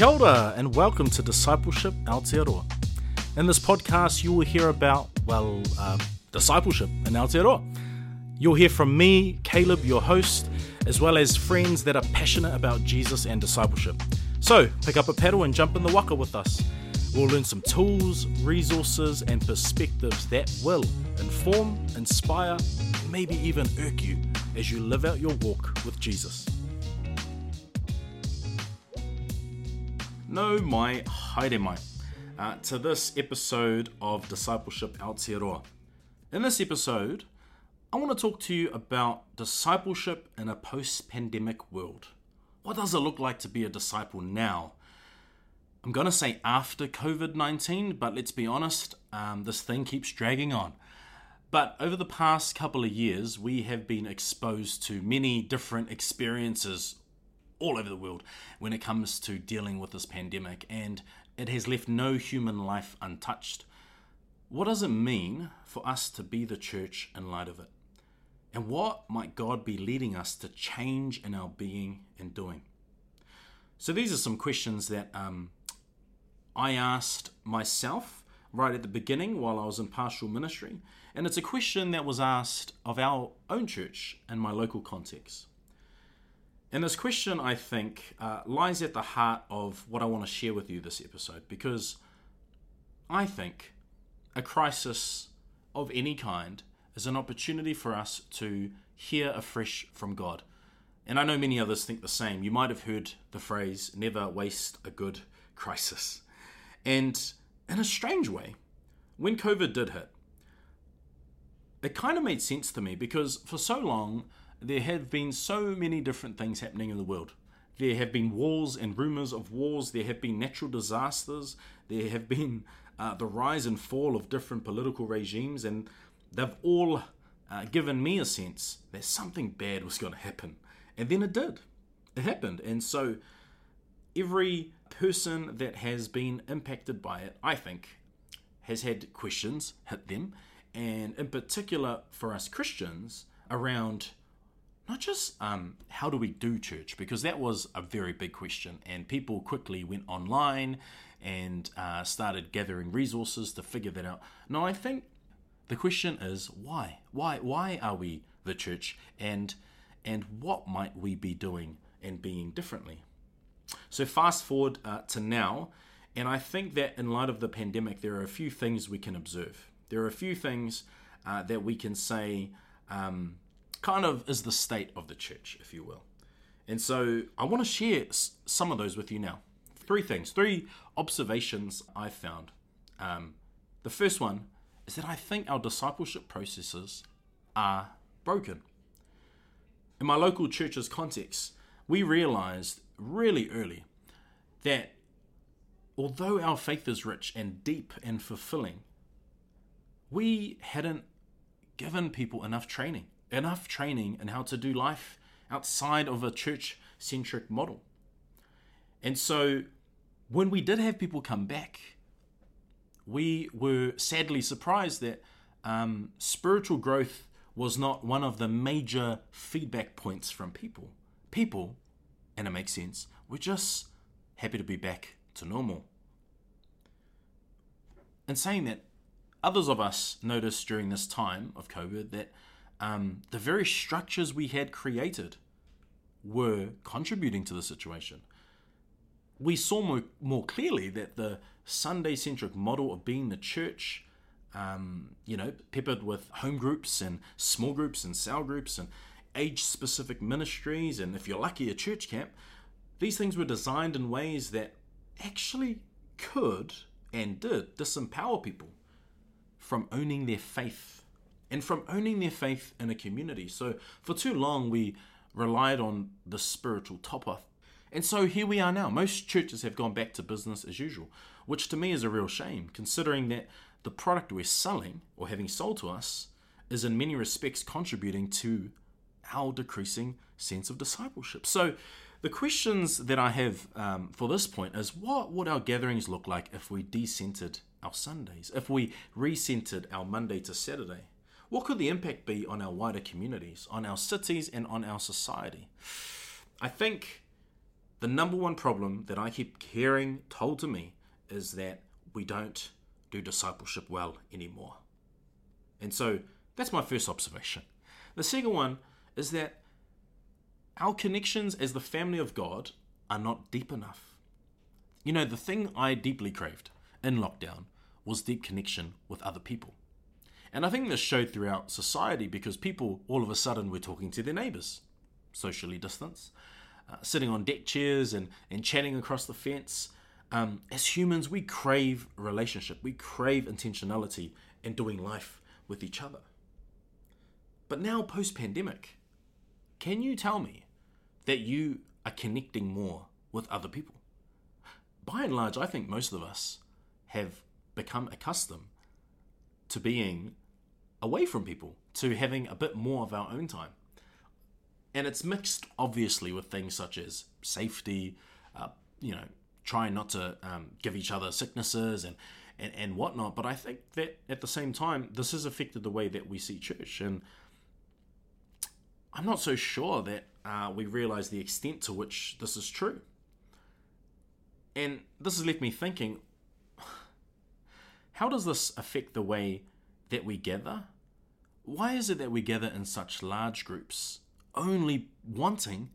Kia ora, and welcome to Discipleship Aotearoa. In this podcast, you will hear about, well, uh, discipleship in Aotearoa. You'll hear from me, Caleb, your host, as well as friends that are passionate about Jesus and discipleship. So, pick up a paddle and jump in the waka with us. We'll learn some tools, resources, and perspectives that will inform, inspire, maybe even irk you as you live out your walk with Jesus. Nau mai haere mai uh, to this episode of Discipleship Aotearoa. In this episode, I want to talk to you about discipleship in a post pandemic world. What does it look like to be a disciple now? I'm going to say after COVID 19, but let's be honest, um, this thing keeps dragging on. But over the past couple of years, we have been exposed to many different experiences all over the world when it comes to dealing with this pandemic, and it has left no human life untouched. What does it mean for us to be the church in light of it? And what might God be leading us to change in our being and doing? So, these are some questions that um, I asked myself right at the beginning while I was in pastoral ministry. And it's a question that was asked of our own church in my local context. And this question, I think, uh, lies at the heart of what I want to share with you this episode because I think a crisis of any kind is an opportunity for us to hear afresh from God. And I know many others think the same. You might have heard the phrase, never waste a good crisis. And in a strange way, when COVID did hit, it kind of made sense to me because for so long, there have been so many different things happening in the world. There have been wars and rumors of wars, there have been natural disasters, there have been uh, the rise and fall of different political regimes, and they've all uh, given me a sense that something bad was going to happen. And then it did. It happened. And so every person that has been impacted by it, I think, has had questions hit them. And in particular for us Christians, around not just um, how do we do church, because that was a very big question. And people quickly went online and uh, started gathering resources to figure that out. No, I think the question is why? Why? Why are we the church? And and what might we be doing and being differently? So fast forward uh, to now, and I think that in light of the pandemic, there are a few things we can observe. There are a few things uh, that we can say um, kind of is the state of the church, if you will. And so I want to share some of those with you now. Three things, three observations I've found. Um, the first one is that I think our discipleship processes are broken. In my local church's context, we realized really early that although our faith is rich and deep and fulfilling, we hadn't given people enough training, enough training in how to do life outside of a church centric model. And so when we did have people come back, we were sadly surprised that um, spiritual growth was not one of the major feedback points from people. People, and it makes sense, were just happy to be back to normal. And saying that, others of us noticed during this time of COVID that um, the very structures we had created were contributing to the situation. We saw more, more clearly that the Sunday centric model of being the church, um, you know, peppered with home groups and small groups and cell groups and age specific ministries, and if you're lucky, a church camp, these things were designed in ways that actually could and did disempower people from owning their faith and from owning their faith in a community. So for too long, we relied on the spiritual top off. And so here we are now. Most churches have gone back to business as usual which to me is a real shame, considering that the product we're selling or having sold to us is in many respects contributing to our decreasing sense of discipleship. So, the questions that I have um, for this point is what would our gatherings look like if we decentered our Sundays, if we recentered our Monday to Saturday? What could the impact be on our wider communities, on our cities, and on our society? I think the number one problem that I keep hearing told to me is that we don't do discipleship well anymore. And so that's my first observation. The second one is that our connections as the family of God are not deep enough. You know, the thing I deeply craved in lockdown was deep connection with other people. And I think this showed throughout society because people all of a sudden were talking to their neighbors, socially distanced, uh, sitting on deck chairs and, and chatting across the fence. Um, as humans, we crave relationship, we crave intentionality in doing life with each other. But now, post pandemic, can you tell me that you are connecting more with other people? By and large, I think most of us have become accustomed to being away from people, to having a bit more of our own time. And it's mixed, obviously, with things such as safety, uh, you know, trying not to um, give each other sicknesses and, and, and whatnot. But I think that at the same time, this has affected the way that we see church. And I'm not so sure that uh, we realize the extent to which this is true. And this has left me thinking how does this affect the way that we gather? Why is it that we gather in such large groups, only wanting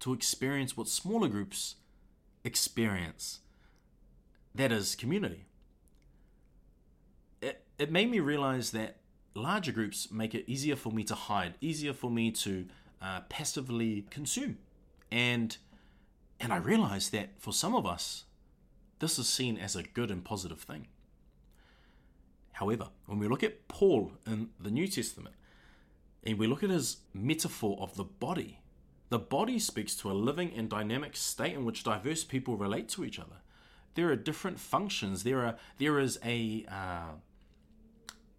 to experience what smaller groups experience? That is community. It, it made me realize that larger groups make it easier for me to hide, easier for me to uh, passively consume. And and I realized that for some of us, this is seen as a good and positive thing. However, when we look at Paul in the New Testament, and we look at his metaphor of the body, the body speaks to a living and dynamic state in which diverse people relate to each other. There are different functions. There are there is a uh,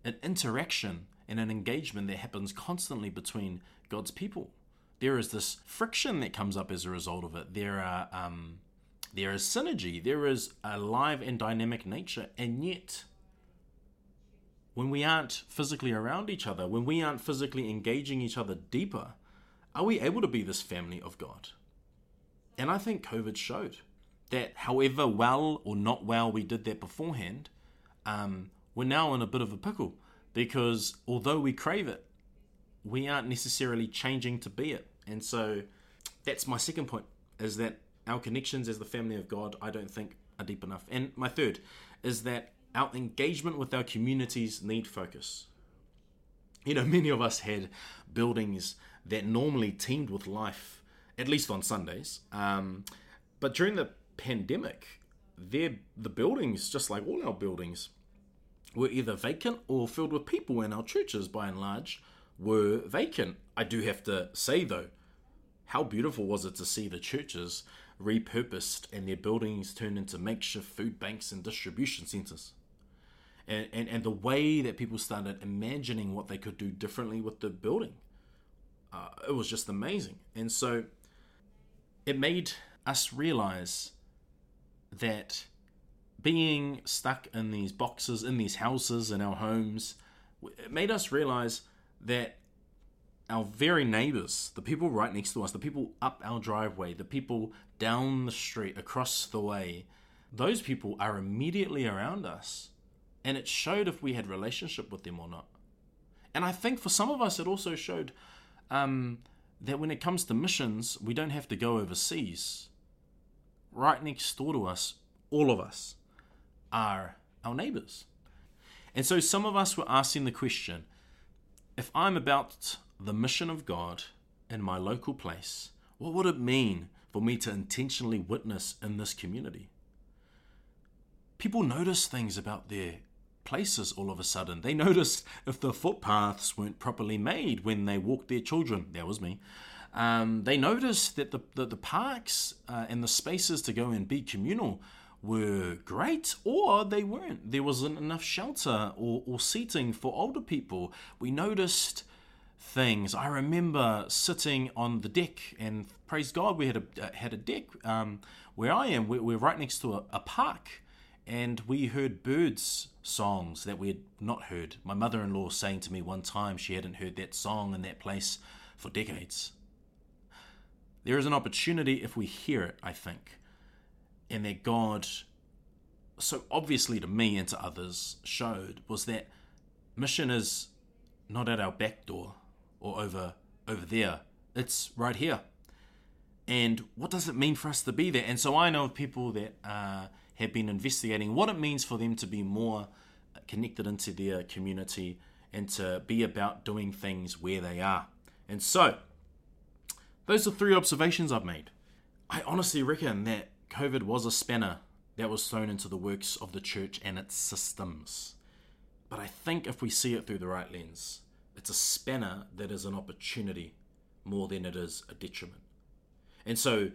an interaction and an engagement that happens constantly between God's people. There is this friction that comes up as a result of it. There are um, there is synergy. There is a live and dynamic nature, and yet when we aren't physically around each other, when we aren't physically engaging each other deeper, are we able to be this family of God? And I think COVID showed that however well or not well we did that beforehand, um, we're now in a bit of a pickle because although we crave it, we aren't necessarily changing to be it. And so that's my second point is that our connections as the family of God, I don't think are deep enough. And my third is that our engagement with our communities need focus. You know, many of us had buildings that normally teemed with life, at least on Sundays. Um, but during the pandemic, the buildings, just like all our buildings, were either vacant or filled with people, and our churches, by and large, were vacant. I do have to say, though, how beautiful was it to see the churches repurposed and their buildings turned into makeshift food banks and distribution centres? And, and, and the way that people started imagining what they could do differently with the building. Uh, it was just amazing. And so it made us realize that being stuck in these boxes, in these houses, in our homes, it made us realize that our very neighbors, the people right next to us, the people up our driveway, the people down the street, across the way, those people are immediately around us. And it showed if we had relationship with them or not. And I think for some of us, it also showed um, that when it comes to missions, we don't have to go overseas. Right next door to us, all of us, are our neighbors. And so some of us were asking the question if I'm about the mission of God in my local place, what would it mean for me to intentionally witness in this community? People notice things about their places all of a sudden. They noticed if the footpaths weren't properly made when they walked their children. That was me. Um, they noticed that the, the, the parks uh, and the spaces to go and be communal were great or they weren't. There wasn't enough shelter or, or seating for older people. We noticed things. I remember sitting on the deck, and praise God, we had a uh, had a deck um, where I am. We're, we're right next to a, a, park, and we heard birds songs that we had not heard. My mother-in-law saying to me one time she hadn't heard that song in that place for decades. There is an opportunity if we hear it, I think, and that God, so obviously to me and to others, showed was that mission is not at our back door or over over there. It's right here. And what does it mean for us to be there? And so I know of people that uh, have been investigating what it means for them to be more connected into their community and to be about doing things where they are. And so, those are three observations I've made. I honestly reckon that COVID was a spanner that was thrown into the works of the church and its systems. But I think if we see it through the right lens, it's a spanner that is an opportunity more than it is a detriment. And so,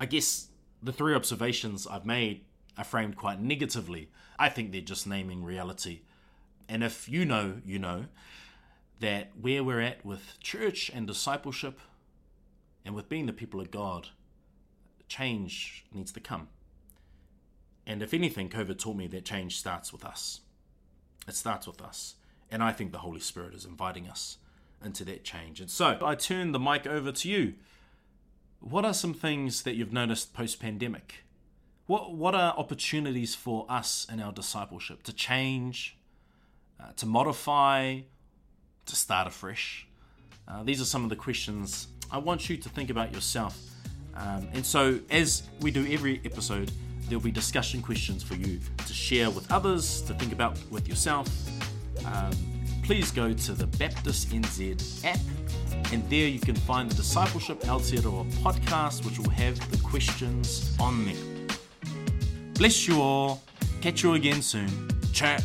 I guess the three observations I've made are framed quite negatively. I think they're just naming reality. And if you know, you know that where we're at with church and discipleship and with being the people of God, change needs to come. And if anything, COVID taught me that change starts with us. It starts with us. And I think the Holy Spirit is inviting us into that change. And so I turn the mic over to you. What are some things that you've noticed post pandemic? What, what are opportunities for us in our discipleship to change, uh, to modify, to start afresh? Uh, these are some of the questions I want you to think about yourself. Um, and so, as we do every episode, there'll be discussion questions for you to share with others, to think about with yourself. Um, please go to the Baptist NZ app, and there you can find the Discipleship Aotearoa podcast, which will have the questions on there. Bless you all. Catch you again soon. Chat.